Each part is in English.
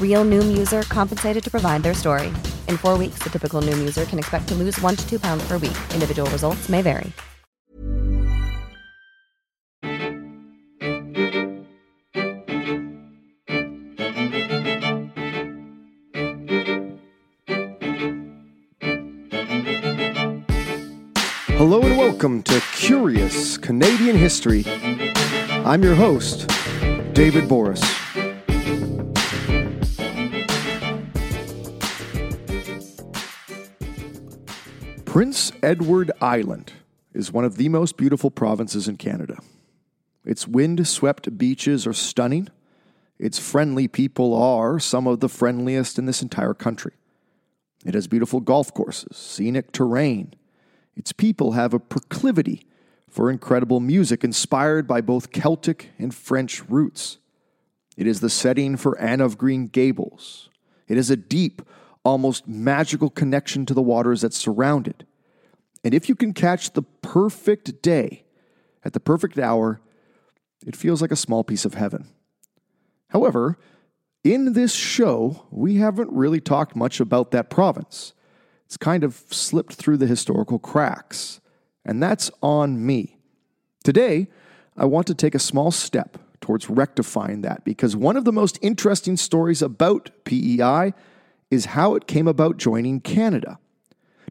Real Noom user compensated to provide their story. In four weeks, the typical Noom user can expect to lose one to two pounds per week. Individual results may vary. Hello and welcome to Curious Canadian History. I'm your host, David Borys. Prince Edward Island is one of the most beautiful provinces in Canada. Its wind swept beaches are stunning. Its friendly people are some of the friendliest in this entire country. It has beautiful golf courses, scenic terrain. Its people have a proclivity for incredible music inspired by both Celtic and French roots. It is the setting for Anne of Green Gables. It is a deep, almost magical connection to the waters that surround it. And if you can catch the perfect day at the perfect hour, it feels like a small piece of heaven. However, in this show, we haven't really talked much about that province. It's kind of slipped through the historical cracks, and that's on me. Today, I want to take a small step towards rectifying that because one of the most interesting stories about PEI is how it came about joining Canada.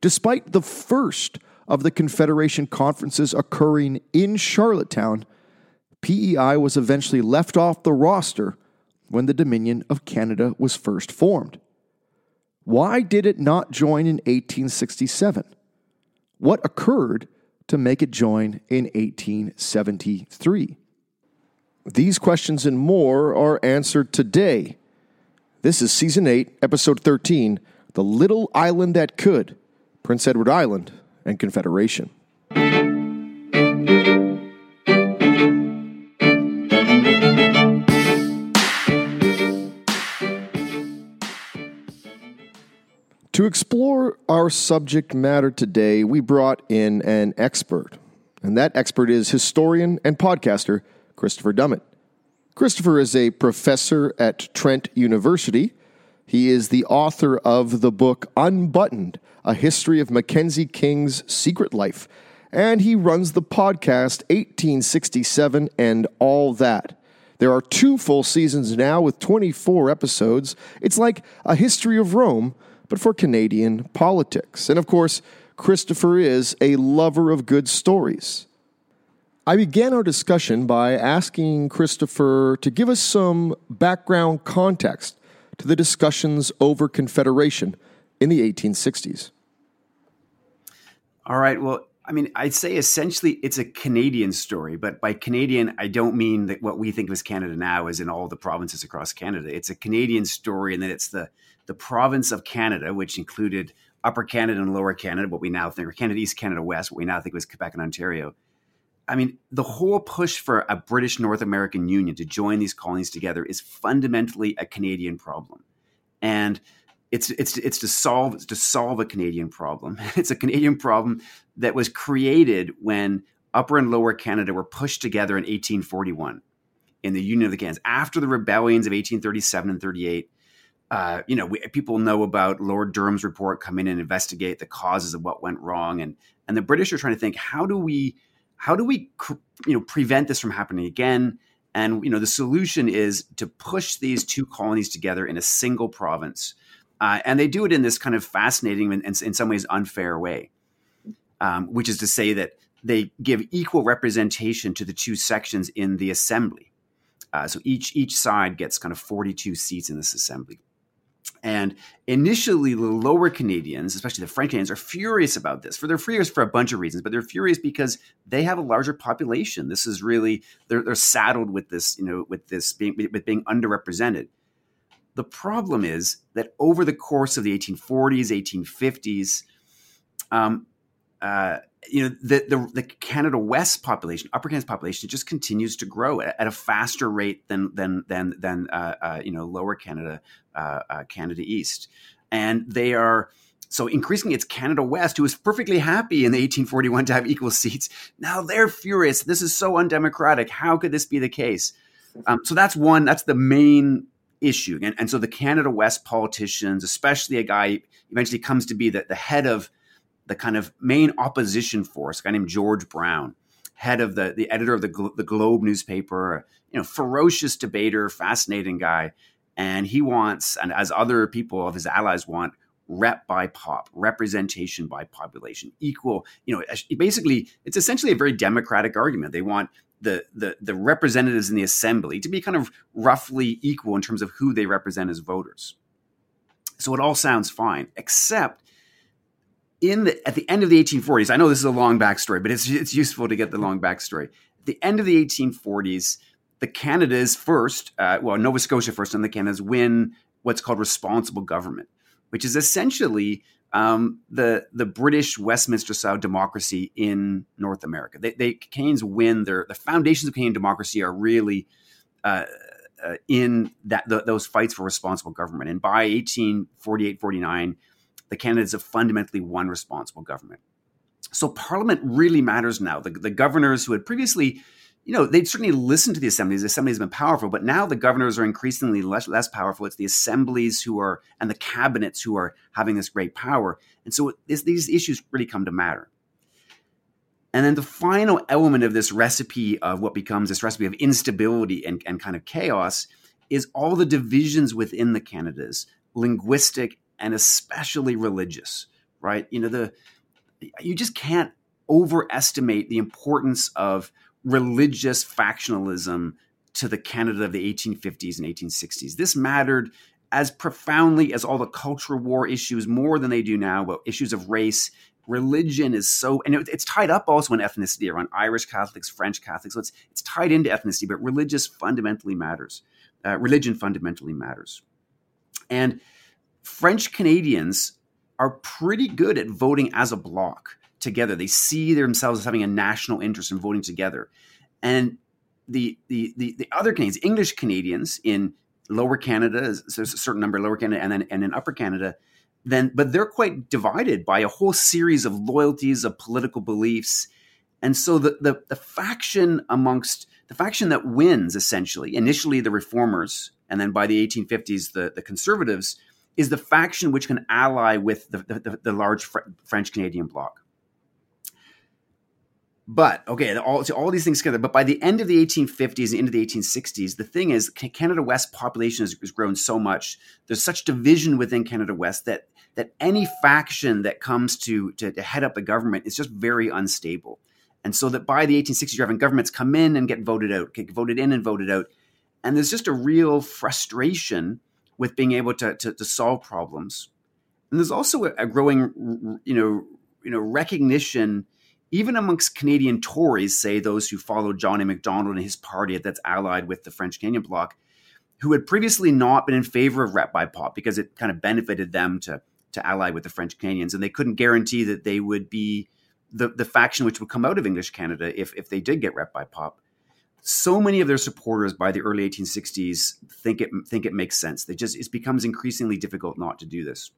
Despite the first of the Confederation conferences occurring in Charlottetown, PEI was eventually left off the roster when the Dominion of Canada was first formed. Why did it not join in 1867? What occurred to make it join in 1873? These questions and more are answered today. This is Season 8, Episode 13 The Little Island That Could, Prince Edward Island and Confederation. To explore our subject matter today, we brought in an expert, and that expert is historian and podcaster Christopher Dummitt. Christopher is a professor at Trent University. He is the author of the book Unbuttoned A History of Mackenzie King's Secret Life, and he runs the podcast 1867 and All That. There are two full seasons now with 24 episodes. It's like a history of Rome, but for Canadian politics. And of course, Christopher is a lover of good stories. I began our discussion by asking Christopher to give us some background context to the discussions over Confederation in the 1860s. All right. Well, I mean, I'd say essentially it's a Canadian story, but by Canadian, I don't mean that what we think of as Canada now is in all the provinces across Canada. It's a Canadian story, and that it's the the province of Canada, which included Upper Canada and Lower Canada, what we now think, or Canada East, Canada West, what we now think was Quebec and Ontario. I mean, the whole push for a British North American Union to join these colonies together is fundamentally a Canadian problem, and it's it's it's to solve it's to solve a Canadian problem. It's a Canadian problem that was created when Upper and Lower Canada were pushed together in 1841 in the Union of the Canadas after the rebellions of 1837 and 38. Uh, you know, we, people know about Lord Durham's report come in and investigate the causes of what went wrong, and and the British are trying to think how do we how do we you know prevent this from happening again? And you know, the solution is to push these two colonies together in a single province uh, and they do it in this kind of fascinating and, in some ways unfair way, um, which is to say that they give equal representation to the two sections in the assembly. Uh, so each each side gets kind of 42 seats in this assembly. And initially, the lower Canadians, especially the French Canadians, are furious about this. For they're furious for a bunch of reasons, but they're furious because they have a larger population. This is really they're, they're saddled with this, you know, with this being with being underrepresented. The problem is that over the course of the 1840s, 1850s, um, uh, you know, the, the, the Canada West population, Upper Canada population, just continues to grow at, at a faster rate than than than than uh, uh, you know Lower Canada, uh, uh, Canada East, and they are. So increasingly, it's Canada West who was perfectly happy in the 1841 to have equal seats. Now they're furious. This is so undemocratic. How could this be the case? Um, so that's one. That's the main issue. And, and so the Canada West politicians, especially a guy eventually comes to be the, the head of the kind of main opposition force, a guy named George Brown, head of the the editor of the the Globe newspaper, you know, ferocious debater, fascinating guy, and he wants, and as other people of his allies want, rep by pop, representation by population, equal. You know, basically, it's essentially a very democratic argument. They want the the the representatives in the assembly to be kind of roughly equal in terms of who they represent as voters. So it all sounds fine, except in the at the end of the 1840s, I know this is a long backstory, but it's it's useful to get the long backstory. At the end of the 1840s, the Canadas first, uh, well, Nova Scotia first, and the Canadas win what's called responsible government, which is essentially um, the the British Westminster style democracy in North America. They, they Canadians win their the foundations of Canadian democracy are really uh, uh, in that those fights for responsible government. And by 1848, 49 the Canadas have fundamentally won responsible government. So Parliament really matters now. The, the governors who had previously, you know, they'd certainly listened to the assemblies. The assemblies have been powerful, but now the governors are increasingly less, less powerful. It's the assemblies who are and the cabinets who are having this great power. And so this, these issues really come to matter. And then the final element of this recipe of what becomes this recipe of instability and, and kind of chaos is all the divisions within the Canadas, linguistic and especially religious, right? You know, the you just can't overestimate the importance of religious factionalism to the Canada of the 1850s and 1860s. This mattered as profoundly as all the cultural war issues, more than they do now, but issues of race. Religion is so, and it, it's tied up also in ethnicity around Irish Catholics, French Catholics. So it's, it's tied into ethnicity, but religious fundamentally matters. Uh, religion fundamentally matters. And French Canadians are pretty good at voting as a bloc together. They see themselves as having a national interest in voting together. And the the the, the other Canadians, English Canadians in Lower Canada, so there's a certain number in Lower Canada, and then and in Upper Canada, then but they're quite divided by a whole series of loyalties of political beliefs. And so the, the the faction amongst the faction that wins essentially, initially the reformers, and then by the 1850s, the, the conservatives, is the faction which can ally with the, the, the large Fr- French Canadian bloc. But okay, all, so all these things together. But by the end of the 1850s and into the 1860s, the thing is, Canada West population has, has grown so much. There's such division within Canada West that that any faction that comes to, to, to head up the government is just very unstable. And so that by the 1860s, you're having governments come in and get voted out, get voted in and voted out. And there's just a real frustration with being able to, to, to solve problems. And there's also a, growing, you know, you know, recognition even amongst Canadian Tories, say those who follow John A. Macdonald and his party that's allied with the French Canadian Bloc, who had previously not been in favor of rep by pop because it kind of benefited them to to ally with the French Canadians, and they couldn't guarantee that they would be the, the faction which would come out of English Canada if if they did get rep by pop so many of their supporters by the early 1860s think it think it makes sense. They just it becomes increasingly difficult not to do this.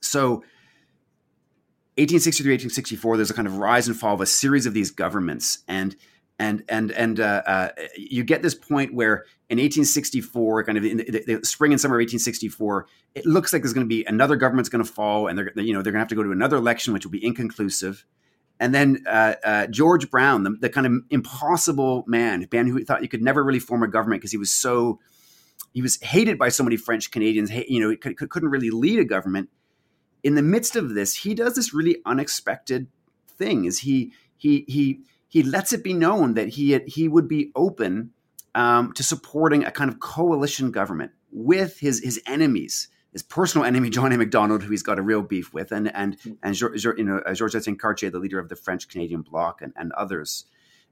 So 1863, 1864, there's a kind of rise and fall of a series of these governments, and and and and uh, uh, you get this point where in 1864, kind of in the, the, spring and summer of 1864, it looks like there's going to be another government's going to fall, and they're you know they're going to have to go to another election, which will be inconclusive. And then uh, uh, George Brown, the, the, kind of impossible man, man who thought you could never really form a government because he was so he was hated by so many French Canadians. You know, he could, couldn't really lead a government. In the midst of this, he does this really unexpected thing: is he he he he lets it be known that he he would be open um, to supporting a kind of coalition government with his his enemies, his personal enemy Johnny A. Macdonald, who he's got a real beef with, and and hmm. and you know uh, Georges Etienne Cartier, the leader of the French Canadian Bloc, and, and others.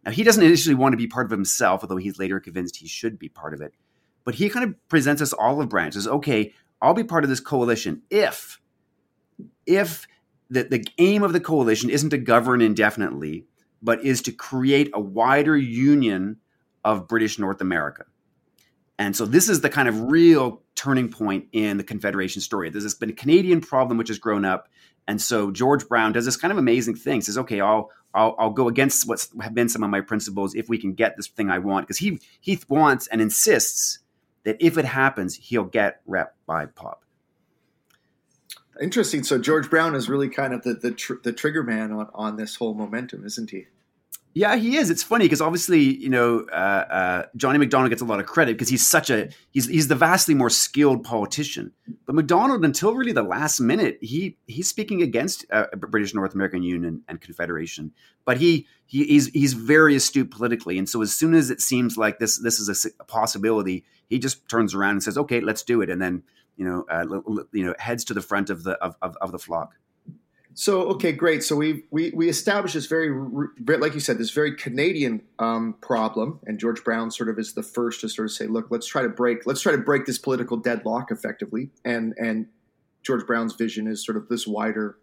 Now he doesn't initially want to be part of himself, although he's later convinced he should be part of it. But he kind of presents us all olive branches. Okay, I'll be part of this coalition if if the, the aim of the coalition isn't to govern indefinitely, but is to create a wider union of British North America. And so this is the kind of real turning point in the Confederation story. There's been a Canadian problem which has grown up. And so George Brown does this kind of amazing thing. Says, okay, I'll I'll, I'll go against what's have been some of my principles if we can get this thing I want. Because he he wants and insists that if it happens, he'll get rep by pop. Interesting. So George Brown is really kind of the the, tr- the trigger man on, on this whole momentum, isn't he? Yeah, he is. It's funny because obviously, you know, uh, uh, Johnny Macdonald gets a lot of credit because he's such a he's he's the vastly more skilled politician. But Macdonald, until really the last minute, he he's speaking against uh, British North American Union and Confederation. But he, he he's he's very astute politically, and so as soon as it seems like this this is a, a possibility, he just turns around and says, "Okay, let's do it," and then you know uh, you know heads to the front of the of, of, of the flock. So okay, great. So we we we established this very, like you said, this very Canadian um, problem, and George Brown sort of is the first to sort of say, look, let's try to break, let's try to break this political deadlock effectively, and and George Brown's vision is sort of this wider,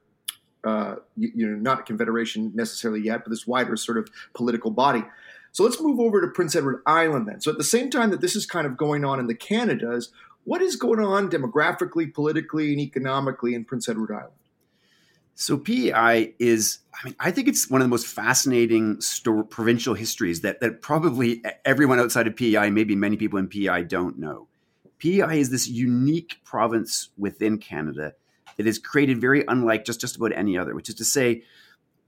uh, you, you know, not confederation necessarily yet, but this wider sort of political body. So let's move over to Prince Edward Island then. So at the same time that this is kind of going on in the Canadas, what is going on demographically, politically, and economically in Prince Edward Island? So PEI is, I mean, I think it's one of the most fascinating provincial histories that that probably everyone outside of PEI, maybe many people in PEI don't know. PEI is this unique province within Canada that is created very unlike just just about any other. Which is to say,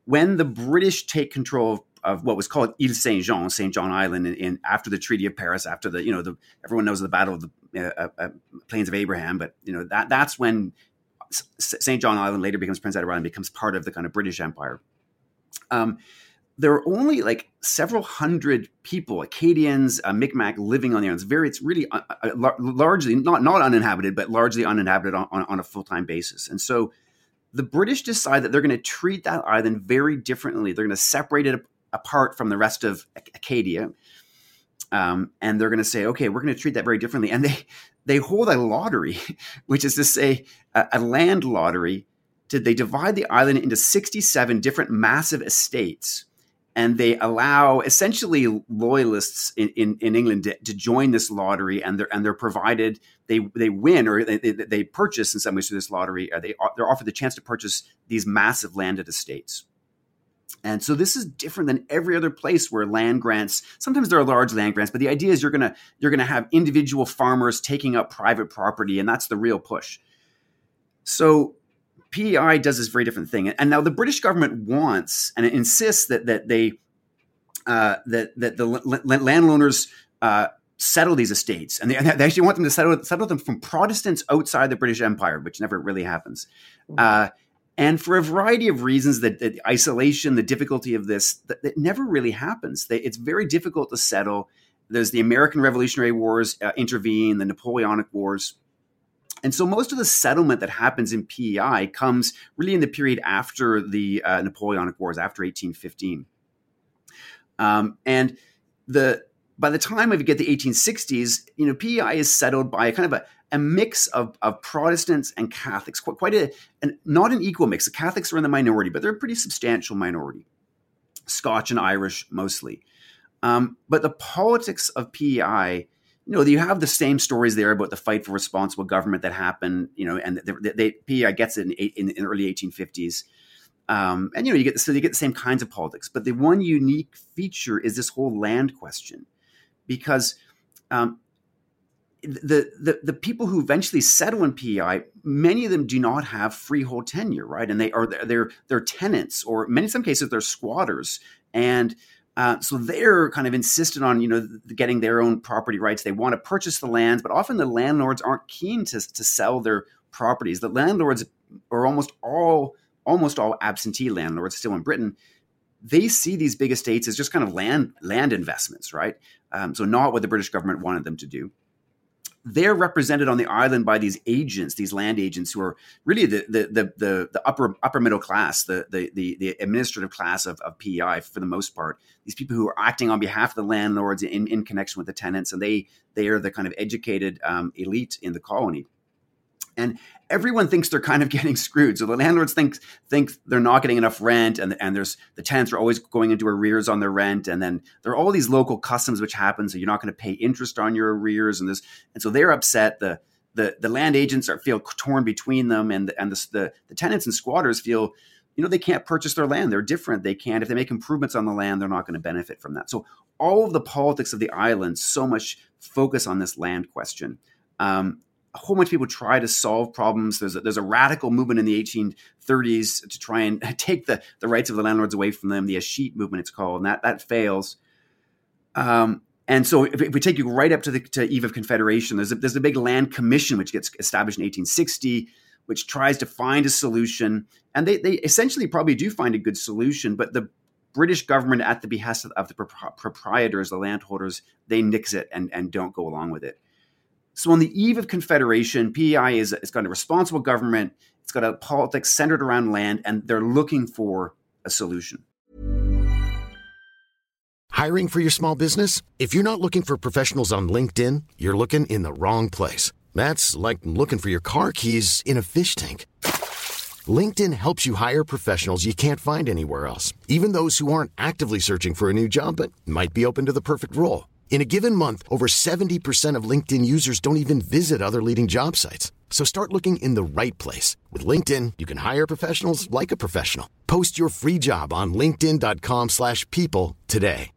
when the British take control of, of what was called Ile Saint Jean, Saint John Island, in, in, after the Treaty of Paris, after the you know the everyone knows the Battle of the uh, uh, uh Plains of Abraham, but you know that that's when St. John Island later becomes Prince Edward Island, becomes part of the kind of British Empire. Um, there are only like several hundred people, Acadians, uh, Micmac, living on the island. It's very, it's really uh, uh, largely not not uninhabited, but largely uninhabited on, on, on a full time basis. And so, the British decide that they're going to treat that island very differently. They're going to separate it apart from the rest of Acadia, um, and they're going to say, okay, we're going to treat that very differently. And they they hold a lottery, which is to say, a, a land lottery. Did they divide the island into 67 different massive estates? and they allow essentially loyalists in, in, in England to, to, join this lottery, and they're and they're provided they they win or they, they, they purchase in some ways through this lottery. they they're offered the chance to purchase these massive landed estates. And so this is different than every other place where land grants. Sometimes there are large land grants, but the idea is you're gonna you're gonna have individual farmers taking up private property, and that's the real push. So PEI does this very different thing, and now the British government wants and insists that that they uh, that that the landowners uh, settle these estates, and they, they, actually want them to settle settle them from Protestants outside the British Empire, which never really happens. Mm-hmm. Uh, and for a variety of reasons, that the isolation, the difficulty of this, that, that never really happens. They, it's very difficult to settle. There's the American Revolutionary Wars uh, intervene, the Napoleonic Wars. And so most of the settlement that happens in PEI comes really in the period after the uh, Napoleonic Wars, after 1815. Um, and the by the time we get the 1860s, you know, PEI is settled by kind of a, a mix of, of Protestants and Catholics, quite, quite a, an, not an equal mix. The Catholics are in the minority, but they're a pretty substantial minority, Scotch and Irish mostly. Um, but the politics of PEI, you know, you have the same stories there about the fight for responsible government that happened, you know, and they, they, PEI gets it in, in, in the early 1850s. Um, and you know, you get so you get the same kinds of politics. But the one unique feature is this whole land question, because um, the, the the people who eventually settle in PEI, many of them do not have freehold tenure, right? And they are they're they're tenants, or many in some cases they're squatters, and uh, so they're kind of insistent on you know getting their own property rights. They want to purchase the lands, but often the landlords aren't keen to to sell their properties. The landlords are almost all almost all absentee landlords still in Britain they see these big estates as just kind of land land investments, right? Um, so not what the British government wanted them to do they're represented on the island by these agents, these land agents who are really the the the, the, the upper upper middle class, the the the, the administrative class of, of PEI for the most part. These people who are acting on behalf of the landlords in, in connection with the tenants, and they they are the kind of educated um, elite in the colony and everyone thinks they're kind of getting screwed. So the landlords think think they're not getting enough rent, and and there's the tenants are always going into arrears on their rent, and then there are all these local customs which happen. So you're not going to pay interest on your arrears, and this, and so they're upset. The the the land agents are feel torn between them, and and the, the, the tenants and squatters feel. You know, they can't purchase their land. They're different. They can't. If they make improvements on the land, they're not going to benefit from that. So, all of the politics of the island so much focus on this land question. Um, a whole bunch of people try to solve problems. There's a, there's a radical movement in the 1830s to try and take the, the rights of the landlords away from them. The Escheat movement, it's called, and that that fails. Um, and so, if, if, we take you right up to the to eve of Confederation, there's a, there's a big land commission which gets established in 1860, which tries to find a solution, and they they essentially probably do find a good solution, but the British government, at the behest of, of the proprietors, the landholders, they nix it and, and don't go along with it. So on the eve of Confederation, PEI is it's got a responsible government, it's got a politics centered around land, and they're looking for a solution. Hiring for your small business? If you're not looking for professionals on LinkedIn, you're looking in the wrong place. That's like looking for your car keys in a fish tank. LinkedIn helps you hire professionals you can't find anywhere else, even those who aren't actively searching for a new job but might be open to the perfect role. In a given month, over 70% of LinkedIn users don't even visit other leading job sites. So start looking in the right place. With LinkedIn, you can hire professionals like a professional. Post your free job on linkedin.com slash people today.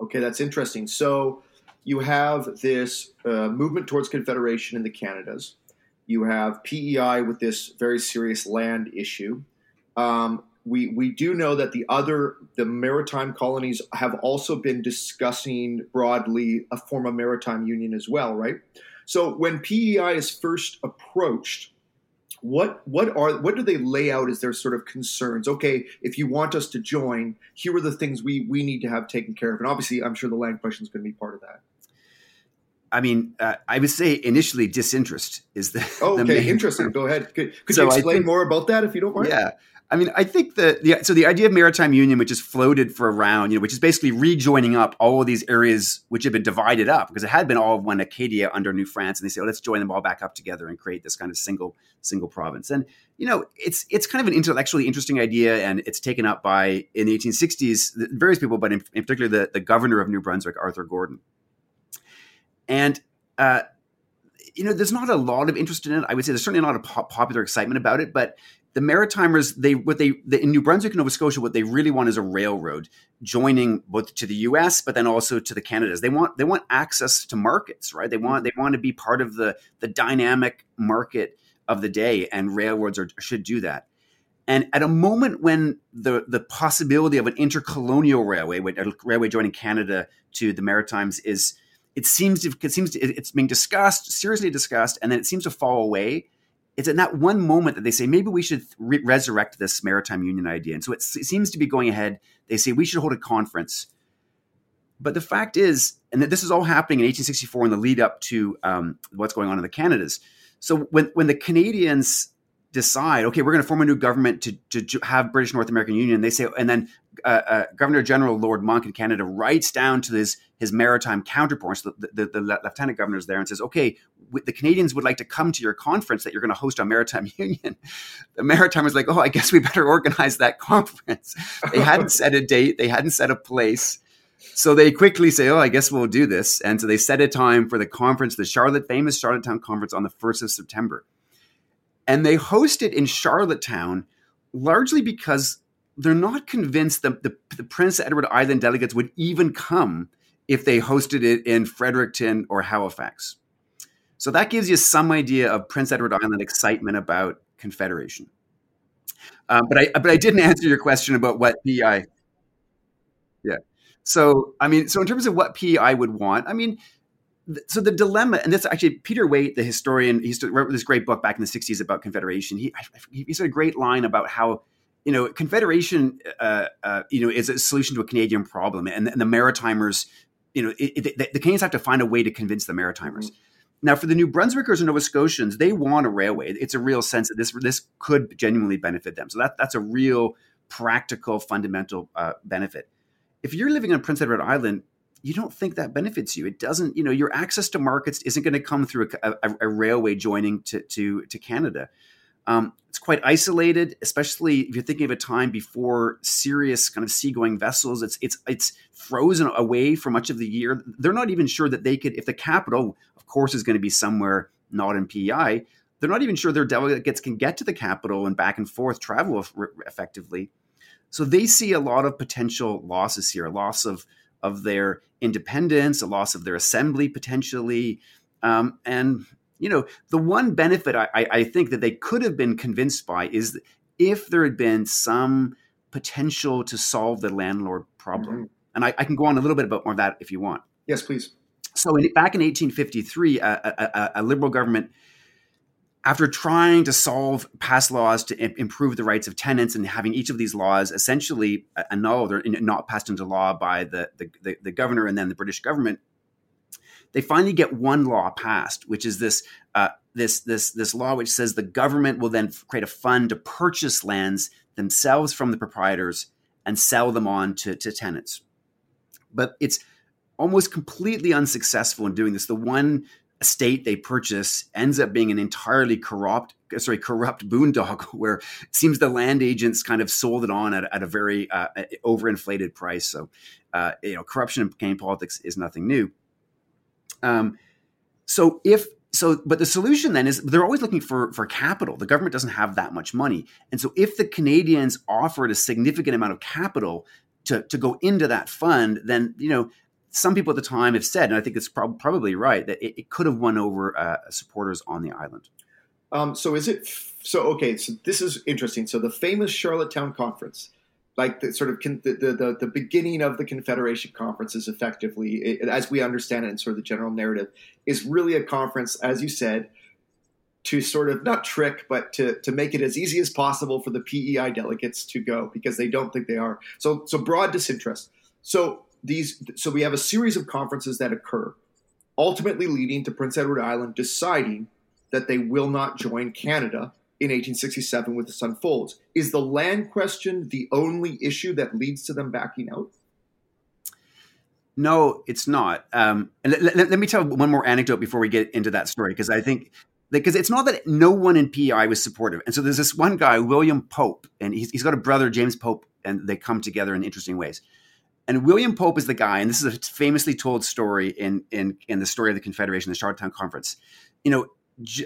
Okay, that's interesting. So you have this uh, movement towards confederation in the Canadas. You have PEI with this very serious land issue. Um, we we do know that the other the maritime colonies have also been discussing broadly a form of maritime union as well, right? So when PEI is first approached, what what are what do they lay out as their sort of concerns? Okay, if you want us to join, here are the things we we need to have taken care of, and obviously, I'm sure the land question is going to be part of that. I mean, uh, I would say initially disinterest is the. Oh, okay, the interesting. Go ahead. Could, could so you explain think, more about that if you don't mind? Yeah. I mean, I think the, the so the idea of maritime union, which is floated for around, you know, which is basically rejoining up all of these areas which have been divided up because it had been all of one Acadia under New France, and they say, oh, let's join them all back up together and create this kind of single single province. And you know, it's it's kind of an intellectually interesting idea, and it's taken up by in the 1860s various people, but in, in particular the the governor of New Brunswick, Arthur Gordon. And uh, you know, there's not a lot of interest in it. I would say there's certainly not a popular excitement about it, but the Maritimers, they what they the, in New Brunswick and Nova Scotia, what they really want is a railroad joining both to the U.S. but then also to the Canadas. They want they want access to markets, right? They want they want to be part of the the dynamic market of the day, and railroads are, should do that. And at a moment when the the possibility of an intercolonial railway, a railway joining Canada to the Maritimes, is it seems to, it seems to, it's being discussed seriously discussed, and then it seems to fall away. It's in that one moment that they say maybe we should re- resurrect this maritime union idea. And so it seems to be going ahead. They say we should hold a conference. But the fact is and this is all happening in 1864 in the lead up to um, what's going on in the canadas. So when, when the canadians decide okay we're going to form a new government to, to have british north american union they say and then uh, uh, Governor General Lord Monck in Canada writes down to his his maritime counterparts, the, the, the, lieutenant governors there, and says, "Okay, the Canadians would like to come to your conference that you're going to host on maritime union." The maritimers like, "Oh, I guess we better organize that conference." They hadn't set a date, they hadn't set a place. So they quickly say, "Oh, I guess we'll do this," and so they set a time for the conference, the Charlotte famous Charlottetown conference, on the first of September, and they host it in Charlottetown largely because they're not convinced that the, the Prince Edward Island delegates would even come if they hosted it in Fredericton or Halifax. So that gives you some idea of Prince Edward Island excitement about Confederation. Um, but I but I didn't answer your question about what PEI. Yeah. So I mean, so in terms of what PEI would want, I mean, so the dilemma, and that's actually Peter Waite, the historian, he wrote this great book back in the '60s about Confederation. He he said a great line about how you know, Confederation, uh, uh, you know, is a solution to a Canadian problem, and, and the Maritimers, you know, it, it, the, the Canadians have to find a way to convince the Maritimers. Mm-hmm. Now, for the New Brunswickers and Nova Scotians, they want a railway. It's a real sense that this this could genuinely benefit them. So that that's a real practical, fundamental uh, benefit. If you're living on Prince Edward Island, you don't think that benefits you. It doesn't. You know, your access to markets isn't going to come through a, a, a, railway joining to to to Canada. Um, it's quite isolated, especially if you're thinking of a time before serious kind of seagoing vessels. It's it's it's frozen away for much of the year. They're not even sure that they could, if the capital, of course, is going to be somewhere not in PEI. They're not even sure their delegates can get to the capital and back and forth travel effectively. So they see a lot of potential losses here, loss of of their independence, a loss of their assembly potentially, um, and you know, the one benefit I, I think that they could have been convinced by is if there had been some potential to solve the landlord problem. Mm-hmm. And I, I, can go on a little bit about more of that if you want. Yes, please. So in, back in 1853, a, a, a, liberal government, after trying to solve, past laws to improve the rights of tenants and having each of these laws essentially annulled or not passed into law by the, the, the, the governor and then the British government, they finally get one law passed, which is this uh, this this this law which says the government will then create a fund to purchase lands themselves from the proprietors and sell them on to, to tenants. But it's almost completely unsuccessful in doing this. The one estate they purchase ends up being an entirely corrupt sorry corrupt boondoggle where it seems the land agents kind of sold it on at, at a very uh, overinflated price. So uh, you know corruption in Canadian politics is nothing new. Um, so if so, but the solution then is they're always looking for for capital. The government doesn't have that much money, and so if the Canadians offered a significant amount of capital to to go into that fund, then you know some people at the time have said, and I think it's prob- probably right, that it, it, could have won over uh, supporters on the island. Um, so is it so? Okay, so this is interesting. So the famous Charlottetown Conference like the sort of con- the, the, the beginning of the Confederation conference is effectively, it, as we understand it in sort of the general narrative, is really a conference, as you said, to sort of not trick, but to to make it as easy as possible for the PEI delegates to go because they don't think they are. So so broad disinterest. So these so we have a series of conferences that occur, ultimately leading to Prince Edward Island deciding that they will not join Canada in 1867 with the Sun Folds. Is the land question the only issue that leads to them backing out? No, it's not. Um, and let, let, let, me tell one more anecdote before we get into that story, because I think because it's not that no one in PI was supportive. And so there's this one guy, William Pope, and he's, he's got a brother, James Pope, and they come together in interesting ways. And William Pope is the guy, and this is a famously told story in in in the story of the Confederation, the Charlottetown Conference. You know,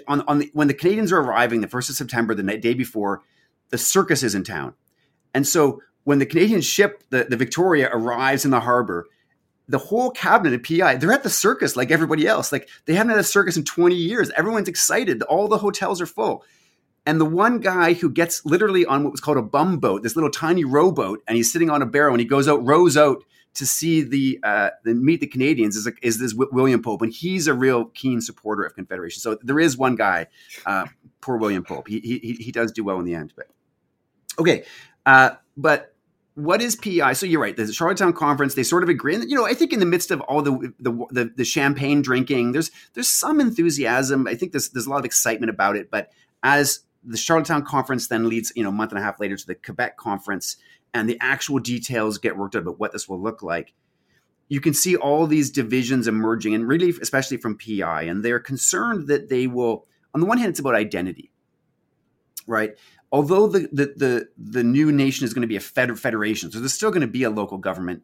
on, on the, when the Canadians are arriving the 1st of September, the night, day before, the circus is in town. And so when the Canadian ship, the, the Victoria, arrives in the harbor, the whole cabinet at PI, they're at the circus like everybody else. Like they haven't had a circus in 20 years. Everyone's excited. All the hotels are full. And the one guy who gets literally on what was called a bum boat, this little tiny rowboat, and he's sitting on a barrow and he goes out, rows out to see the, uh, the meet the Canadians is, is this William Pope, and he's a real keen supporter of Confederation. So there is one guy, uh, poor William Pope. He, he he does do well in the end, but okay. Uh, but what is PEI? So you're right. The Charlottetown Conference, they sort of agree. And, you know, I think in the midst of all the, the the, the champagne drinking, there's there's some enthusiasm. I think there's there's a lot of excitement about it. But as the Charlottetown Conference then leads, you know, a month and a half later to the Quebec Conference, and the actual details get worked out about what this will look like, you can see all these divisions emerging, and really, especially from PI, and they're concerned that they will. On the one hand, it's about identity, right? Although the the the, the new nation is going to be a federation, so there's still going to be a local government.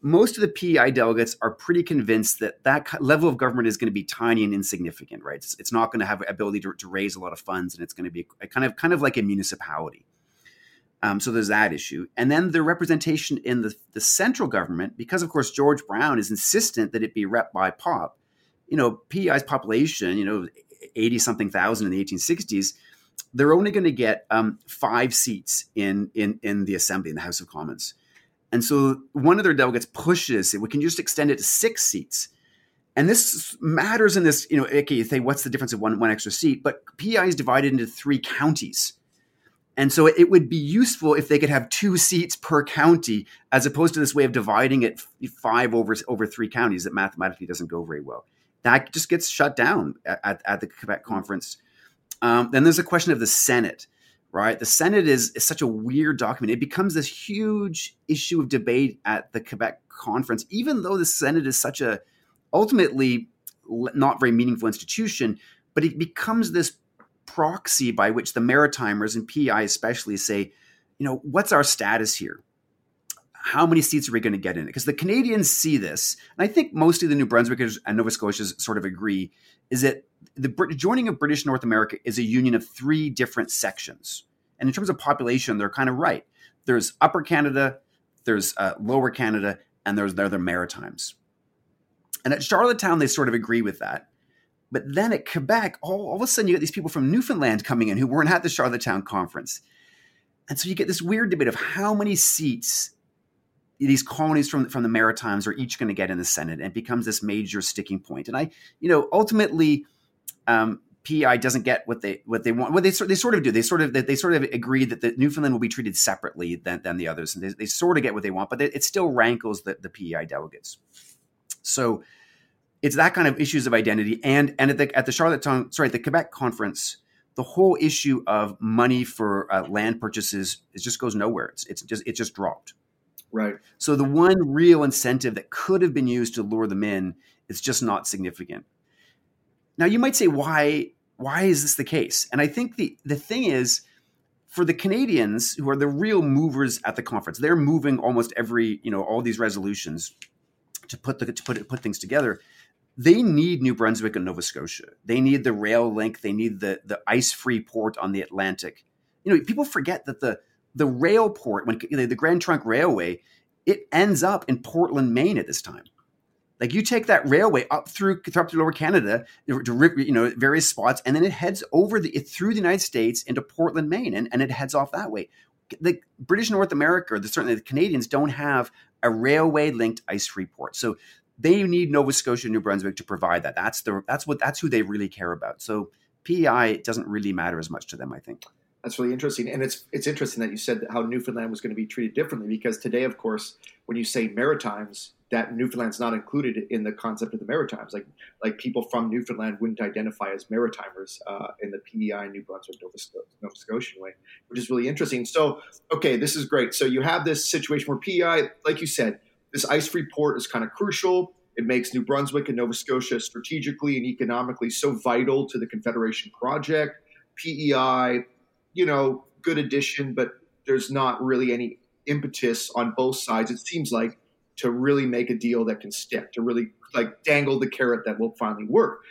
Most of the PEI delegates are pretty convinced that that level of government is going to be tiny and insignificant, right? It's, it's not going to have ability to, to raise a lot of funds, and it's going to be a, kind of kind of like a municipality. Um, so there's that issue. And then the representation in the, the central government, because of course George Brown is insistent that it be rep by POP. You know, PEI's population, you know, 80 something thousand in the 1860s, they're only going to get um, five seats in, in, in the assembly, in the House of Commons. And so one of their delegates pushes it. We can just extend it to six seats. And this matters in this, you know, okay, you say, what's the difference of one, one extra seat? But PEI is divided into three counties And so it would be useful if they could have two seats per county, as opposed to this way of dividing it five over over three counties that mathematically doesn't go very well. That just gets shut down at, at the Quebec conference. Um, then there's a question of the Senate, right? The Senate is, is such a weird document. It becomes this huge issue of debate at the Quebec conference, even though the Senate is such a ultimately not very meaningful institution, but it becomes this proxy by which the Maritimers and PEI especially say, you know, what's our status here? How many seats are we going to get in it? Because the Canadians see this, and I think mostly the New Brunswickers and Nova Scotians sort of agree, is that the joining of British North America is a union of three different sections. And in terms of population, they're kind of right. There's Upper Canada, there's uh, Lower Canada, and there's the other Maritimes. And at Charlottetown, they sort of agree with that. But then at Quebec, all, all of a sudden you get these people from Newfoundland coming in who weren't at the Charlottetown conference. And so you get this weird debate of how many seats these colonies from, from the Maritimes are each going to get in the Senate. And it becomes this major sticking point. And I, you know, ultimately, um, PEI doesn't get what they what they want. What they sort they sort of do. They sort of they sort of agree that the Newfoundland will be treated separately than, than the others, and they, they sort of get what they want, but it still rankles the, the PEI delegates. So it's that kind of issues of identity and and at the at the Charlottetown sorry the Quebec conference the whole issue of money for uh, land purchases it just goes nowhere it's, it's just it just dropped right so the one real incentive that could have been used to lure them in is just not significant now you might say why why is this the case and i think the the thing is for the Canadians who are the real movers at the conference they're moving almost every you know all these resolutions to put the to put put things together they need New Brunswick and Nova Scotia. They need the rail link. They need the the ice free port on the Atlantic. You know, people forget that the the rail port, when the Grand Trunk Railway, it ends up in Portland, Maine at this time. Like you take that railway up through up to Lower Canada uh, to you know various spots, and then it heads over the through the United States into Portland, Maine, and, and it heads off that way. The British North America, or the, certainly the Canadians, don't have a railway linked ice free port. So they need Nova Scotia, New Brunswick to provide that. That's the that's what that's who they really care about. So PEI doesn't really matter as much to them, I think. That's really interesting, and it's it's interesting that you said how Newfoundland was going to be treated differently because today, of course, when you say Maritimes, that Newfoundland's not included in the concept of the Maritimes. Like like people from Newfoundland wouldn't identify as Maritimers uh, in the PEI New Brunswick Nova, Nova Scotian way, which is really interesting. So okay, this is great. So you have this situation where PEI, like you said, this ice free port is kind of crucial. It makes New Brunswick and Nova Scotia strategically and economically so vital to the Confederation project. PEI, you know, good addition, but there's not really any impetus on both sides, it seems like, to really make a deal that can stick, to really like dangle the carrot that will finally work.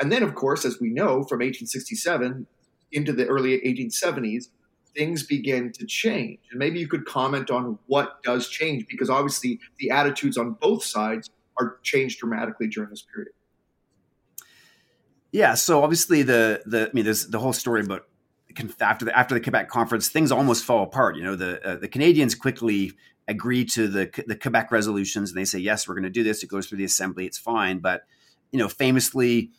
And then, of course, as we know from 1867 into the early 1870s, things begin to change. And maybe you could comment on what does change, because obviously the attitudes on both sides are changed dramatically during this period. Yeah, so obviously the the I mean, there's the whole story about after the after the Quebec conference, things almost fall apart. You know, the uh, the Canadians quickly agree to the the Quebec resolutions, and they say yes, we're going to do this. It goes through the assembly, it's fine. But you know, famously,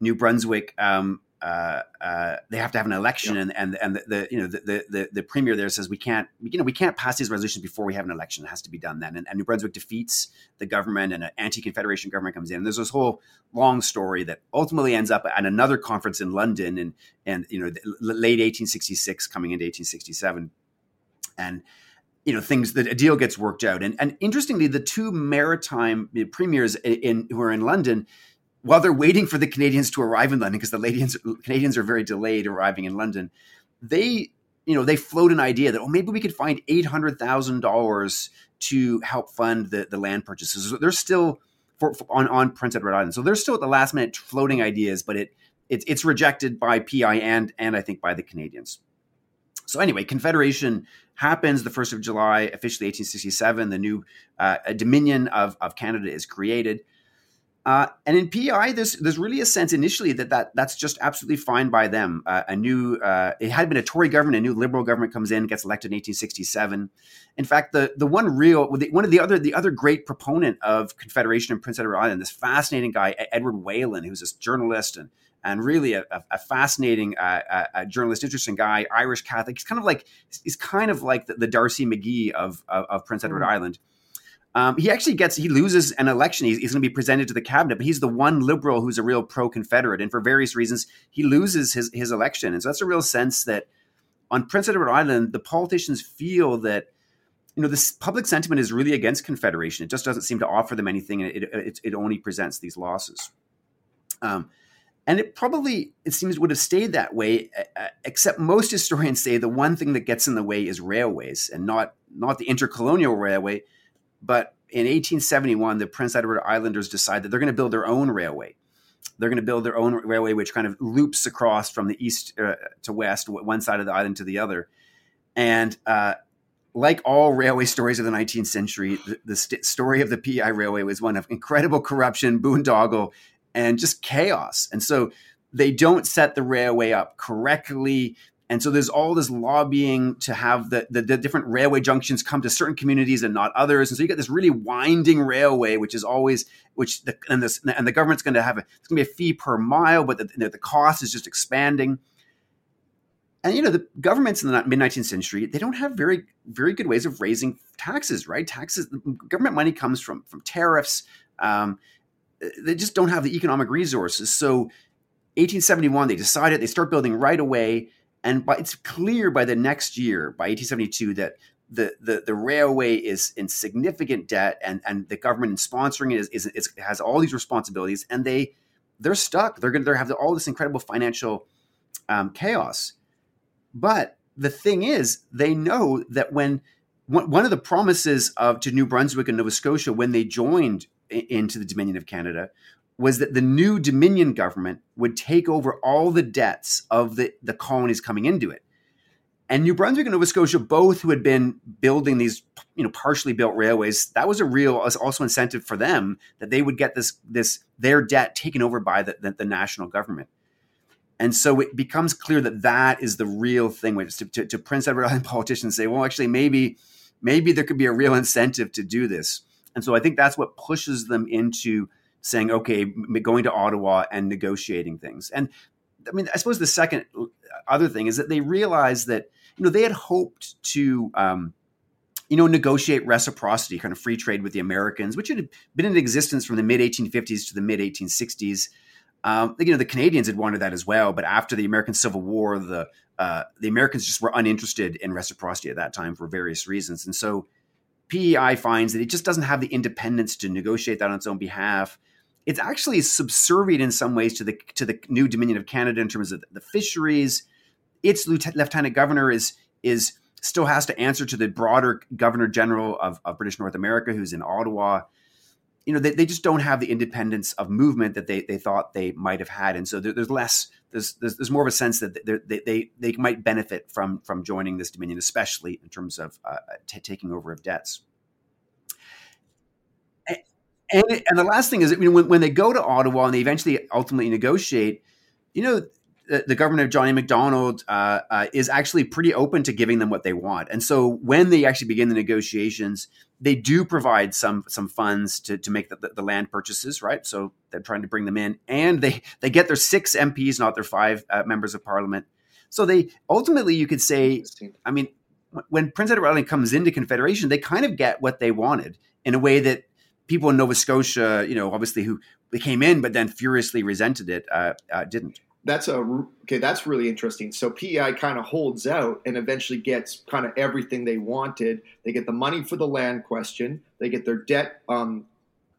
New Brunswick um, uh, uh, they have to have an election, and and and the, the you know the, the the premier there says we can't you know we can't pass these resolutions before we have an election. It has to be done then. And, and New Brunswick defeats the government, and an anti-confederation government comes in. And there's this whole long story that ultimately ends up at another conference in London, and and you know late 1866 coming into 1867, and you know things that a deal gets worked out. And and interestingly, the two maritime premiers in, in who are in London while they're waiting for the Canadians to arrive in London, because the Canadians, are very delayed arriving in London, they you know they float an idea that oh maybe we could find eight hundred thousand dollars to help fund the, the land purchases. So they're still for, for, on on Prince Edward Island, so they're still at the last minute floating ideas, but it, it it's rejected by pi and and I think by the Canadians. So anyway, Confederation happens the first of July, officially 1867. The new uh, Dominion of of Canada is created Uh, and in PEI, there's there's really a sense initially that, that that's just absolutely fine by them. Uh, a new uh, it had been a Tory government, a new Liberal government comes in, gets elected in 1867. In fact, the the one real one of the other the other great proponent of Confederation in Prince Edward Island, this fascinating guy Edward Whelan, who's this journalist and and really a, a, fascinating uh, a, a, journalist, interesting guy, Irish Catholic. He's kind of like he's kind of like the, the D'Arcy McGee of, of, of Prince Edward mm. Island. Um, he actually gets he loses an election. He's, he's going to be presented to the cabinet, but he's the one liberal who's a real pro-Confederate, and for various reasons, he loses his his election. And so that's a real sense that on Prince Edward Island, the politicians feel that you know this public sentiment is really against Confederation. It just doesn't seem to offer them anything, and it it, it only presents these losses. Um, and it probably it seems would have stayed that way except most historians say the one thing that gets in the way is railways and not not the intercolonial railway but in 1871, the Prince Edward Islanders decide that they're going to build their own railway. They're going to build their own railway, which kind of loops across from the east uh, to west, one side of the island to the other. And uh, like all railway stories of the 19th century, the, the st- story of the PEI Railway was one of incredible corruption, boondoggle, and just chaos. And so they don't set the railway up correctly. And so there's all this lobbying to have the, the, the, different railway junctions come to certain communities and not others. And so you get this really winding railway, which is always, which the, and, this, and the government's going to have, a, it's going to be a fee per mile, but the, the cost is just expanding. And, you know, the governments in the mid 19th century, they don't have very, very good ways of raising taxes, right? Taxes, government money comes from, from tariffs. Um, they just don't have the economic resources. So 1871, they decided they start building right away and by, it's clear by the next year, by 1872, that the, the, the railway is in significant debt and, and the government in sponsoring it is, is, is, has all these responsibilities and they they're stuck. They're going to have all this incredible financial um, chaos. But the thing is, they know that when one of the promises of to New Brunswick and Nova Scotia when they joined into the Dominion of Canada was that the new Dominion government would take over all the debts of the, the colonies coming into it. And New Brunswick and Nova Scotia, both who had been building these, you know, partially built railways, that was a real also incentive for them that they would get this this their debt taken over by the, the, the national government. And so it becomes clear that that is the real thing. Which to, to, to Prince Edward Island politicians say, well, actually, maybe maybe there could be a real incentive to do this. And so I think that's what pushes them into saying, okay, going to Ottawa and negotiating things. And I mean, I suppose the second other thing is that they realized that, you know, they had hoped to, um, you know, negotiate reciprocity, kind of free trade with the Americans, which had been in existence from the mid 1850s to the mid 1860s. Um, you know, the Canadians had wanted that as well, but after the American Civil War, the uh, the Americans just were uninterested in reciprocity at that time for various reasons, and so PEI finds that it just doesn't have the independence to negotiate that on its own behalf it's actually subservient in some ways to the to the new Dominion of Canada in terms of the fisheries. Its lieutenant governor is is still has to answer to the broader governor general of, of British North America, who's in Ottawa. You know, they, they just don't have the independence of movement that they, they thought they might have had, and so there, there's less. There's, there's, there's more of a sense that they, they they might benefit from from joining this dominion, especially in terms of uh, t- taking over of debts. And, and the last thing is, that, you know, when, when they go to Ottawa and they eventually ultimately negotiate, you know, the, the governor John A. Macdonald uh, uh, is actually pretty open to giving them what they want. And so when they actually begin the negotiations, they do provide some some funds to, to make the, the, the, land purchases, right? So they're trying to bring them in, and they they get their six MPs, not their five uh, members of parliament. So they ultimately, you could say, I mean, when Prince Edward Island comes into Confederation, they kind of get what they wanted in a way that people in Nova Scotia, you know, obviously who they came in but then furiously resented it, uh, uh, didn't. That's a okay. That's really interesting. So PEI kind of holds out and eventually gets kind of everything they wanted. They get the money for the land question. They get their debt um,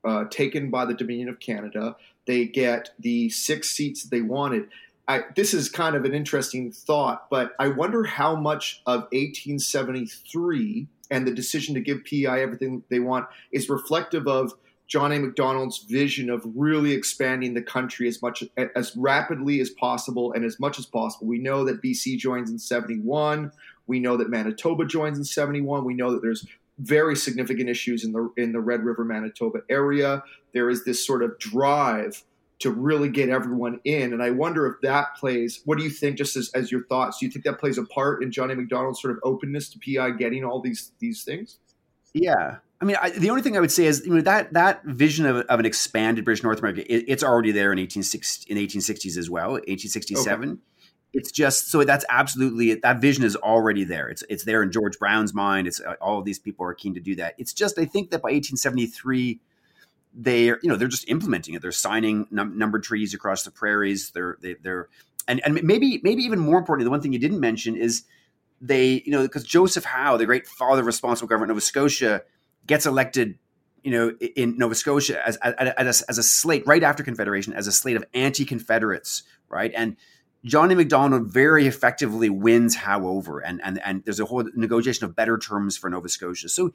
uh, taken by the Dominion of Canada. They get the six seats they wanted. I, this is kind of an interesting thought, but I wonder how much of 1873 and the decision to give PEI everything they want is reflective of John A. Macdonald's vision of really expanding the country as much as rapidly as possible and as much as possible. We know that BC joins in 71. We know that Manitoba joins in 71. We know that there's very significant issues in the in the Red River, Manitoba area. There is this sort of drive to really get everyone in, and I wonder if that plays. What do you think? Just as, as your thoughts, do you think that plays a part in John A. Macdonald's sort of openness to PEI getting all these these things? Yeah, I mean, I, the only thing I would say is you know that that vision of, of an expanded British North America, it, it's already there in eighteen sixty in eighteen sixties as well, eighteen sixty seven. Okay. It's just so that's absolutely that vision is already there. It's it's there in George Brown's mind. It's uh, all of these people are keen to do that. It's just I think that by eighteen seventy three, they're you know they're just implementing it. They're signing num- numbered treaties across the prairies. They're they, they're and and maybe maybe even more importantly, the one thing you didn't mention is they you know because Joseph Howe, the great father responsible government of Nova Scotia gets elected, you know, in Nova Scotia as, as, as, a, as a slate right after Confederation, as a slate of anti-Confederates, right? And John A. Macdonald very effectively wins Howe over, and and and there's a whole negotiation of better terms for Nova Scotia. So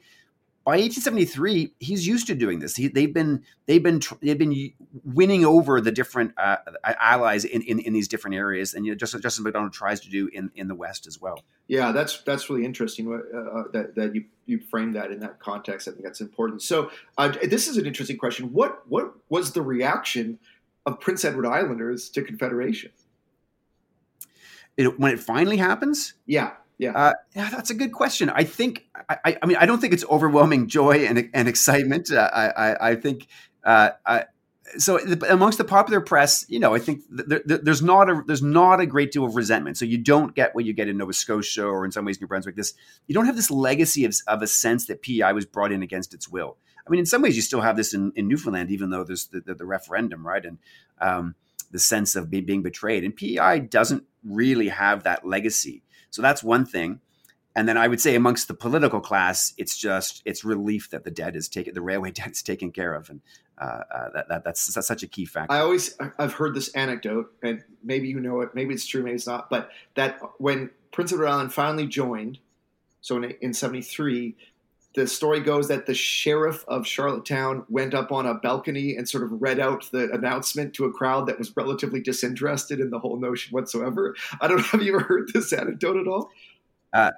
by 1873, he's used to doing this. He, they've been they've been they've been winning over the different uh, allies in, in, in these different areas, and you know, just Justin Macdonald tries to do in, in the West as well. Yeah, that's that's really interesting uh, uh, that that you you frame that in that context. I think that's important. So uh, this is an interesting question. What what was the reaction of Prince Edward Islanders to Confederation? It, when it finally happens, yeah, yeah. Uh, yeah, that's a good question. I think, I, I mean, I don't think it's overwhelming joy and, and excitement. Uh, I, I, I, think, uh, I, so the, amongst the popular press, you know, I think there, there's not a there's not a great deal of resentment. So you don't get what you get in Nova Scotia or in some ways New Brunswick. This you don't have this legacy of, of a sense that PEI was brought in against its will. I mean, in some ways, you still have this in, in Newfoundland, even though there's the, the, the referendum, right? And um, the sense of be, being betrayed. And PEI doesn't really have that legacy. So that's one thing. And then I would say amongst the political class, it's just it's relief that the debt is taken, the railway debt is taken care of, and uh, uh, that, that, that's that's such a key factor. I always I've heard this anecdote, and maybe you know it, maybe it's true, maybe it's not, but that when Prince Edward Island finally joined, so in in '73, the story goes that the sheriff of Charlottetown went up on a balcony and sort of read out the announcement to a crowd that was relatively disinterested in the whole notion whatsoever. I don't know. Have you ever heard this anecdote at all? Uh,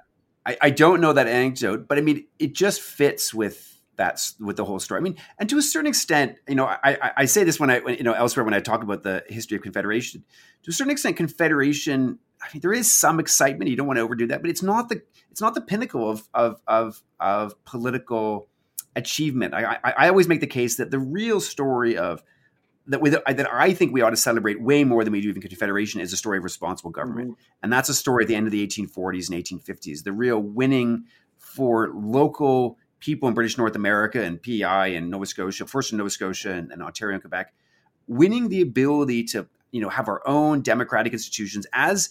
I, I don't know that anecdote, but I mean, it just fits with that's with the whole story. I mean, and to a certain extent, you know, I, I, say this when I, when, you know, elsewhere when I talk about the history of Confederation. To a certain extent, Confederation. I mean, there is some excitement. You don't want to overdo that, but it's not the it's not the pinnacle of of of, of political achievement. I, I, I always make the case that the real story of that with that I think we ought to celebrate way more than we do even Confederation is a story of responsible government, mm-hmm. and that's a story at the end of the 1840s and 1850s. The real winning for local people in British North America and PEI and Nova Scotia, first in Nova Scotia and, and Ontario and Quebec, winning the ability to you know have our own democratic institutions as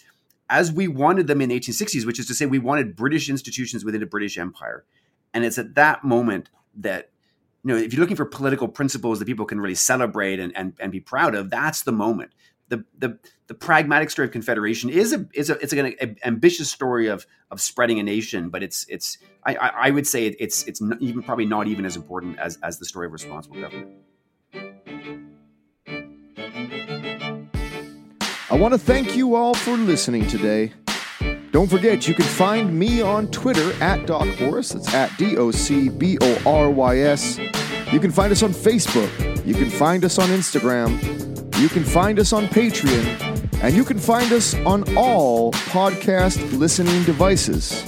as we wanted them in the 1860s, which is to say we wanted British institutions within a British Empire. And it's at that moment that you know, if you're looking for political principles that people can really celebrate and, and, and be proud of, that's the moment. The, the the pragmatic story of confederation is a is a it's an ambitious story of of spreading a nation, but it's it's I, I would say it's it's even probably not even as important as as the story of responsible government. I want to thank you all for listening today. Don't forget, you can find me on Twitter at Doc Borys. That's at D O C B O R Y S. You can find us on Facebook. You can find us on Instagram. You can find us on Patreon. And you can find us on all podcast listening devices.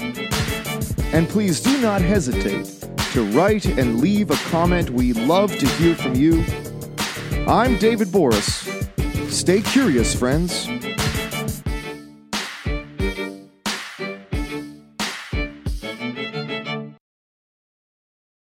And please do not hesitate to write and leave a comment. We love to hear from you. I'm David Borys. Stay curious, friends.